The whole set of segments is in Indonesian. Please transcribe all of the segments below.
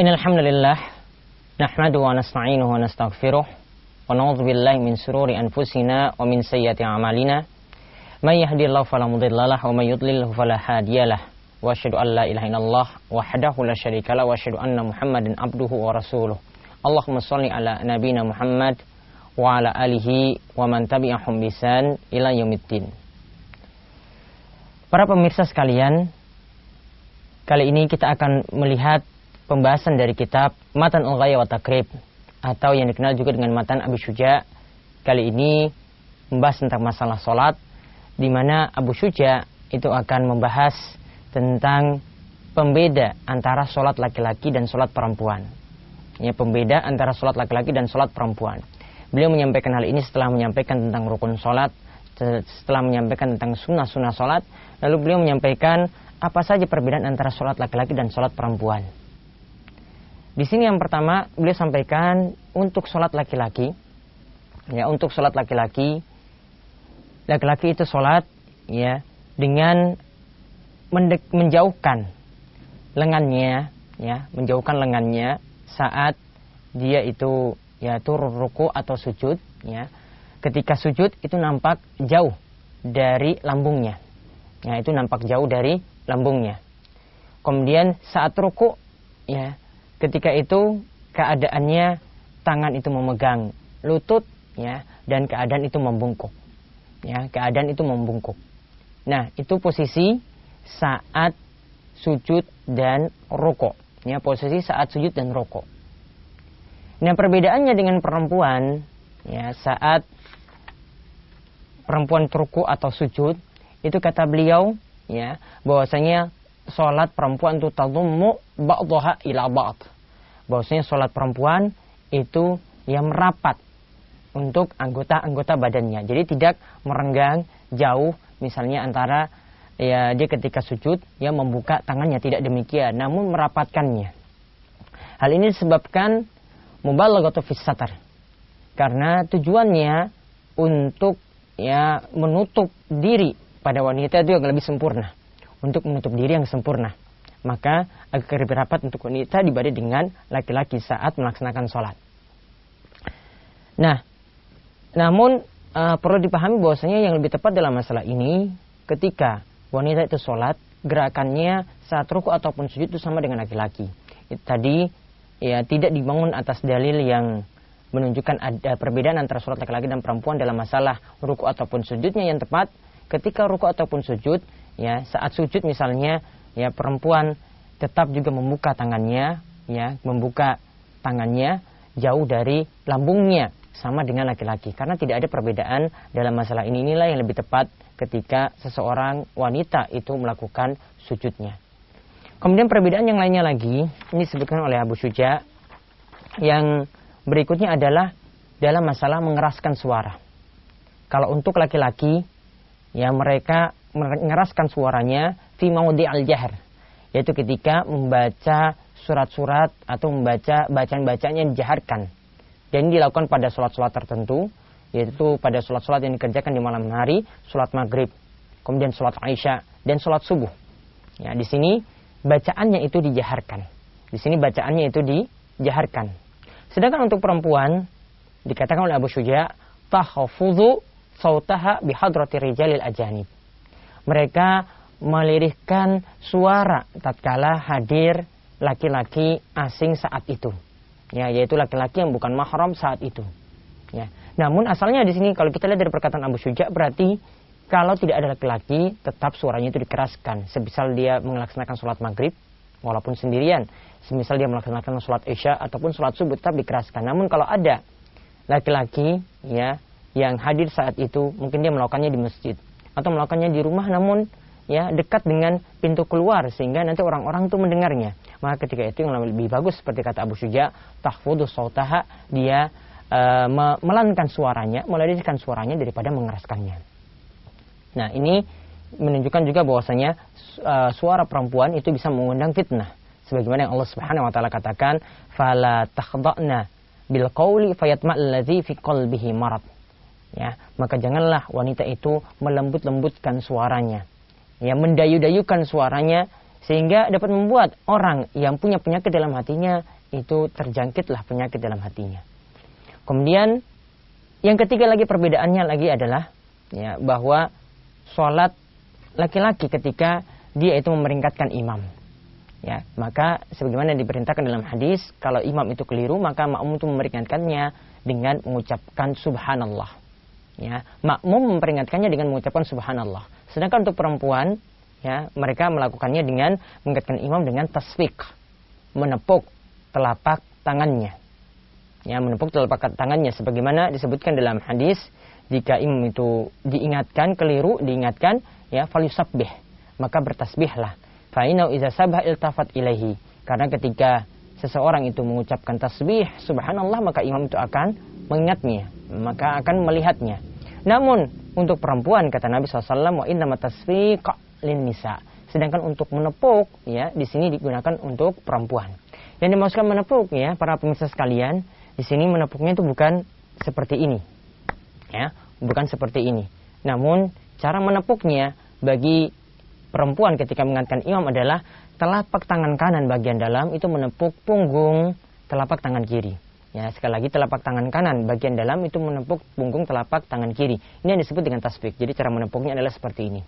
إن الحمد لله نحمده ونستعينه ونستغفره ونعوذ بالله من سرور أنفسنا ومن سيئات أعمالنا. من يهدي الله فلا مضل له ومن يضلل فلا هادي له. وأشهد أن لا إله إلا الله وحده لا شريك له وأشهد أن محمدا عبده ورسوله. اللهم صل على نبينا محمد وعلى آله ومن تبعهم بإحسان إلى يوم الدين. Para pemirsa sekalian, kali ini kita akan melihat pembahasan dari kitab Matan Al-Ghaya wa Takrib atau yang dikenal juga dengan Matan Abu Syuja. Kali ini membahas tentang masalah solat di mana Abu Syuja itu akan membahas tentang pembeda antara solat laki-laki dan solat perempuan. Ya, pembeda antara solat laki-laki dan solat perempuan. Beliau menyampaikan hal ini setelah menyampaikan tentang rukun solat, setelah menyampaikan tentang sunnah-sunnah solat, lalu beliau menyampaikan apa saja perbedaan antara sholat laki-laki dan sholat perempuan. Di sini yang pertama beliau sampaikan untuk sholat laki-laki, ya untuk sholat laki-laki, laki-laki itu sholat ya dengan mendek, menjauhkan lengannya, ya menjauhkan lengannya saat dia itu ya turun ruku atau sujud, ya ketika sujud itu nampak jauh dari lambungnya. Ya, itu nampak jauh dari lambungnya. Kemudian saat ruku, ya, ketika itu keadaannya tangan itu memegang lutut, ya, dan keadaan itu membungkuk. Ya, keadaan itu membungkuk. Nah, itu posisi saat sujud dan rokok. Ya, posisi saat sujud dan rokok. Nah, perbedaannya dengan perempuan, ya, saat perempuan turku atau sujud itu kata beliau ya bahwasanya sholat perempuan itu tadummu ba'daha ila ba'd. Bahwasanya sholat perempuan itu yang merapat untuk anggota-anggota badannya. Jadi tidak merenggang jauh misalnya antara ya dia ketika sujud ya membuka tangannya. Tidak demikian namun merapatkannya. Hal ini disebabkan mubalaghatu fis satar. Karena tujuannya untuk ya menutup diri pada wanita itu yang lebih sempurna untuk menutup diri yang sempurna maka agar lebih rapat untuk wanita dibanding dengan laki-laki saat melaksanakan sholat. Nah, namun uh, perlu dipahami bahwasanya yang lebih tepat dalam masalah ini ketika wanita itu sholat gerakannya saat ruku ataupun sujud itu sama dengan laki-laki. Tadi ya tidak dibangun atas dalil yang menunjukkan ada perbedaan antara sholat laki-laki dan perempuan dalam masalah ruku ataupun sujudnya yang tepat ketika ruku ataupun sujud ya saat sujud misalnya ya perempuan tetap juga membuka tangannya ya membuka tangannya jauh dari lambungnya sama dengan laki-laki. Karena tidak ada perbedaan dalam masalah ini. Inilah yang lebih tepat ketika seseorang wanita itu melakukan sujudnya. Kemudian perbedaan yang lainnya lagi ini disebutkan oleh Abu Syuja yang Berikutnya adalah dalam masalah mengeraskan suara. Kalau untuk laki-laki, ya mereka mengeraskan suaranya fi maudi al-jahr, yaitu ketika membaca surat-surat atau membaca bacaan-bacaannya dijaharkan. Dan ini dilakukan pada sholat-sholat tertentu, yaitu pada sholat-sholat yang dikerjakan di malam hari, sholat maghrib, kemudian sholat Aisyah, dan sholat subuh. Ya, di sini bacaannya itu dijaharkan. Di sini bacaannya itu dijaharkan. Sedangkan untuk perempuan dikatakan oleh Abu Syuja tahafudhu sautaha bihadrati rijalil ajanib. Mereka melirihkan suara tatkala hadir laki-laki asing saat itu. Ya, yaitu laki-laki yang bukan mahram saat itu. Ya. Namun asalnya di sini kalau kita lihat dari perkataan Abu Syuja berarti kalau tidak ada laki-laki tetap suaranya itu dikeraskan. Sebisal dia melaksanakan sholat maghrib walaupun sendirian semisal dia melaksanakan sholat isya ataupun sholat subuh tetap dikeraskan. Namun kalau ada laki-laki ya yang hadir saat itu mungkin dia melakukannya di masjid atau melakukannya di rumah namun ya dekat dengan pintu keluar sehingga nanti orang-orang itu mendengarnya. Maka ketika itu yang lebih bagus seperti kata Abu Syuja, tahfudu sautaha dia uh, melankan suaranya, melirihkan suaranya daripada mengeraskannya. Nah, ini menunjukkan juga bahwasanya uh, suara perempuan itu bisa mengundang fitnah sebagaimana yang Allah Subhanahu wa taala katakan fala takhda'na bil qawli fayatma alladhi fi qalbihi marad ya maka janganlah wanita itu melembut-lembutkan suaranya ya mendayu-dayukan suaranya Sehingga dapat membuat orang yang punya penyakit dalam hatinya itu terjangkitlah penyakit dalam hatinya. Kemudian yang ketiga lagi perbedaannya lagi adalah ya bahwa sholat laki-laki ketika dia itu memeringkatkan imam. Ya, maka sebagaimana diperintahkan dalam hadis, kalau imam itu keliru, maka makmum itu memperingatkannya dengan mengucapkan subhanallah. Ya, makmum memperingatkannya dengan mengucapkan subhanallah. Sedangkan untuk perempuan, ya, mereka melakukannya dengan mengingatkan imam dengan tasfik, menepuk telapak tangannya. Ya, menepuk telapak tangannya sebagaimana disebutkan dalam hadis, jika imam itu diingatkan keliru, diingatkan, ya, falyusabbih maka bertasbihlah. Fa'inau iza sabah iltafat ilahi. Karena ketika seseorang itu mengucapkan tasbih, subhanallah, maka imam itu akan mengingatnya, maka akan melihatnya. Namun untuk perempuan kata Nabi SAW, wa inna tasfiq lin nisa. Sedangkan untuk menepuk ya di sini digunakan untuk perempuan. Yang dimaksudkan menepuk ya para pemirsa sekalian, di sini menepuknya itu bukan seperti ini. Ya, bukan seperti ini. Namun cara menepuknya bagi perempuan ketika mengantarkan imam adalah telapak tangan kanan bagian dalam itu menepuk punggung telapak tangan kiri. Ya, sekali lagi telapak tangan kanan bagian dalam itu menepuk punggung telapak tangan kiri. Ini yang disebut dengan tasbih. Jadi cara menepuknya adalah seperti ini.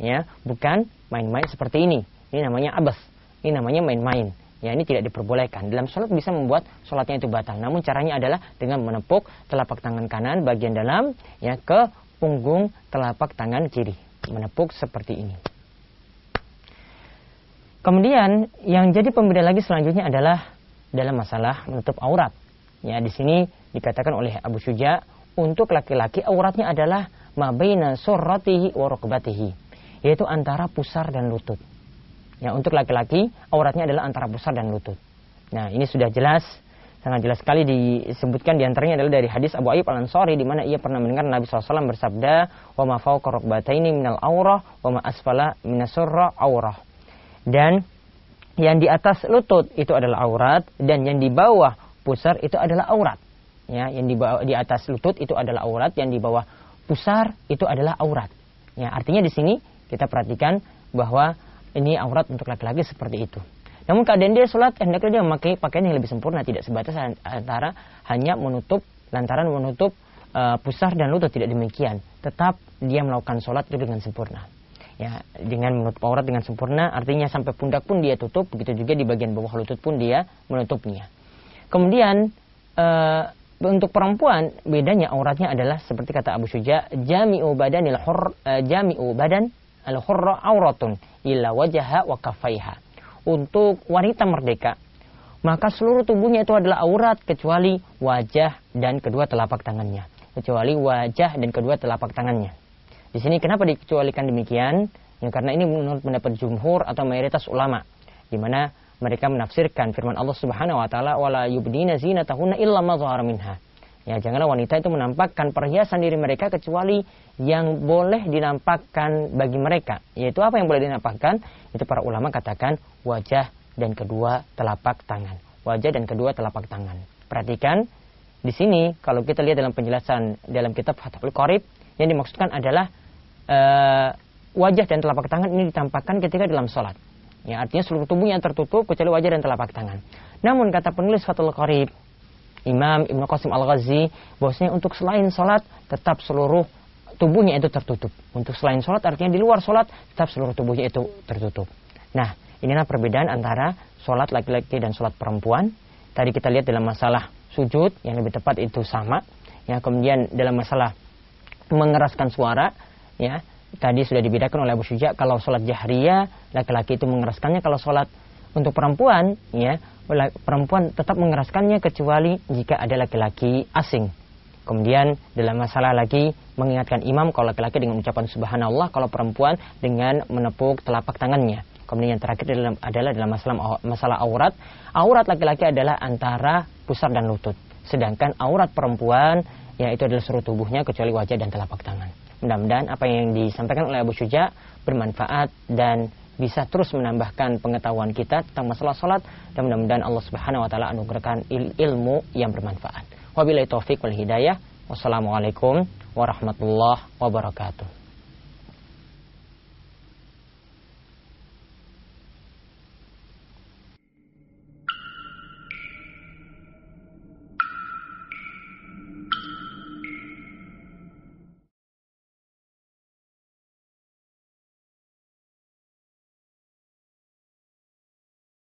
Ya, bukan main-main seperti ini. Ini namanya abas. Ini namanya main-main. Ya, ini tidak diperbolehkan. Dalam sholat bisa membuat sholatnya itu batal. Namun caranya adalah dengan menepuk telapak tangan kanan bagian dalam ya ke punggung telapak tangan kiri menepuk seperti ini. Kemudian yang jadi pembeda lagi selanjutnya adalah dalam masalah menutup aurat. Ya, di sini dikatakan oleh Abu Syuja untuk laki-laki auratnya adalah mabaina surratihi wa rukbatihi, yaitu antara pusar dan lutut. Ya, untuk laki-laki auratnya adalah antara pusar dan lutut. Nah, ini sudah jelas sangat jelas sekali disebutkan di antaranya adalah dari hadis Abu Ayyub Al Ansori di mana ia pernah mendengar Nabi SAW bersabda wa ma fawqa rukbataini minal aurah wa ma asfala minasurra aurah dan yang di atas lutut itu adalah aurat dan yang di bawah pusar itu adalah aurat ya yang di bawah di atas lutut itu adalah aurat yang di bawah pusar itu adalah aurat ya artinya di sini kita perhatikan bahwa ini aurat untuk laki-laki seperti itu namun keadaan dia sholat, hendaknya dia memakai pakaian yang lebih sempurna, tidak sebatas antara hanya menutup lantaran menutup uh, pusar dan lutut tidak demikian. Tetap dia melakukan sholat itu dengan sempurna. Ya, dengan menutup aurat dengan sempurna, artinya sampai pundak pun dia tutup, begitu juga di bagian bawah lutut pun dia menutupnya. Kemudian uh, untuk perempuan bedanya auratnya adalah seperti kata Abu Syuja, jami'u badanil hur uh, jami'u badan al hurra auratun illa wajaha wa kafaiha untuk wanita merdeka, maka seluruh tubuhnya itu adalah aurat kecuali wajah dan kedua telapak tangannya. Kecuali wajah dan kedua telapak tangannya. Di sini kenapa dikecualikan demikian? Ya, karena ini menurut pendapat jumhur atau mayoritas ulama, di mana mereka menafsirkan firman Allah Subhanahu wa taala wala yubdina zinatahunna illa ma minha. Ya, janganlah wanita itu menampakkan perhiasan diri mereka kecuali yang boleh dinampakkan bagi mereka. Yaitu apa yang boleh dinampakkan? Itu para ulama katakan wajah dan kedua telapak tangan. Wajah dan kedua telapak tangan. Perhatikan di sini kalau kita lihat dalam penjelasan dalam kitab Fathul Qorib yang dimaksudkan adalah uh, wajah dan telapak tangan ini ditampakkan ketika dalam sholat. Ya, artinya seluruh tubuhnya tertutup kecuali wajah dan telapak tangan. Namun kata penulis Fathul Qorib Imam Ibnu Qasim Al-Ghazi bahwasanya untuk selain sholat tetap seluruh tubuhnya itu tertutup. Untuk selain sholat artinya di luar sholat tetap seluruh tubuhnya itu tertutup. Nah inilah perbedaan antara sholat laki-laki dan sholat perempuan. Tadi kita lihat dalam masalah sujud yang lebih tepat itu sama. Ya kemudian dalam masalah mengeraskan suara ya tadi sudah dibedakan oleh Abu Syuja kalau sholat jahriyah laki-laki itu mengeraskannya kalau sholat. Untuk perempuan ya perempuan tetap mengeraskannya kecuali jika ada laki-laki asing. Kemudian dalam masalah lagi mengingatkan imam kalau laki-laki dengan ucapan subhanallah kalau perempuan dengan menepuk telapak tangannya. Kemudian yang terakhir adalah, dalam masalah masalah aurat. Aurat laki-laki adalah antara pusar dan lutut. Sedangkan aurat perempuan ya itu adalah seluruh tubuhnya kecuali wajah dan telapak tangan mudah-mudahan apa yang disampaikan oleh Abu Syuja bermanfaat dan bisa terus menambahkan pengetahuan kita tentang masalah sholat dan mudah-mudahan Allah Subhanahu wa taala anugerahkan il ilmu yang bermanfaat. Wabillahi taufik wal hidayah. Wassalamualaikum warahmatullahi wabarakatuh.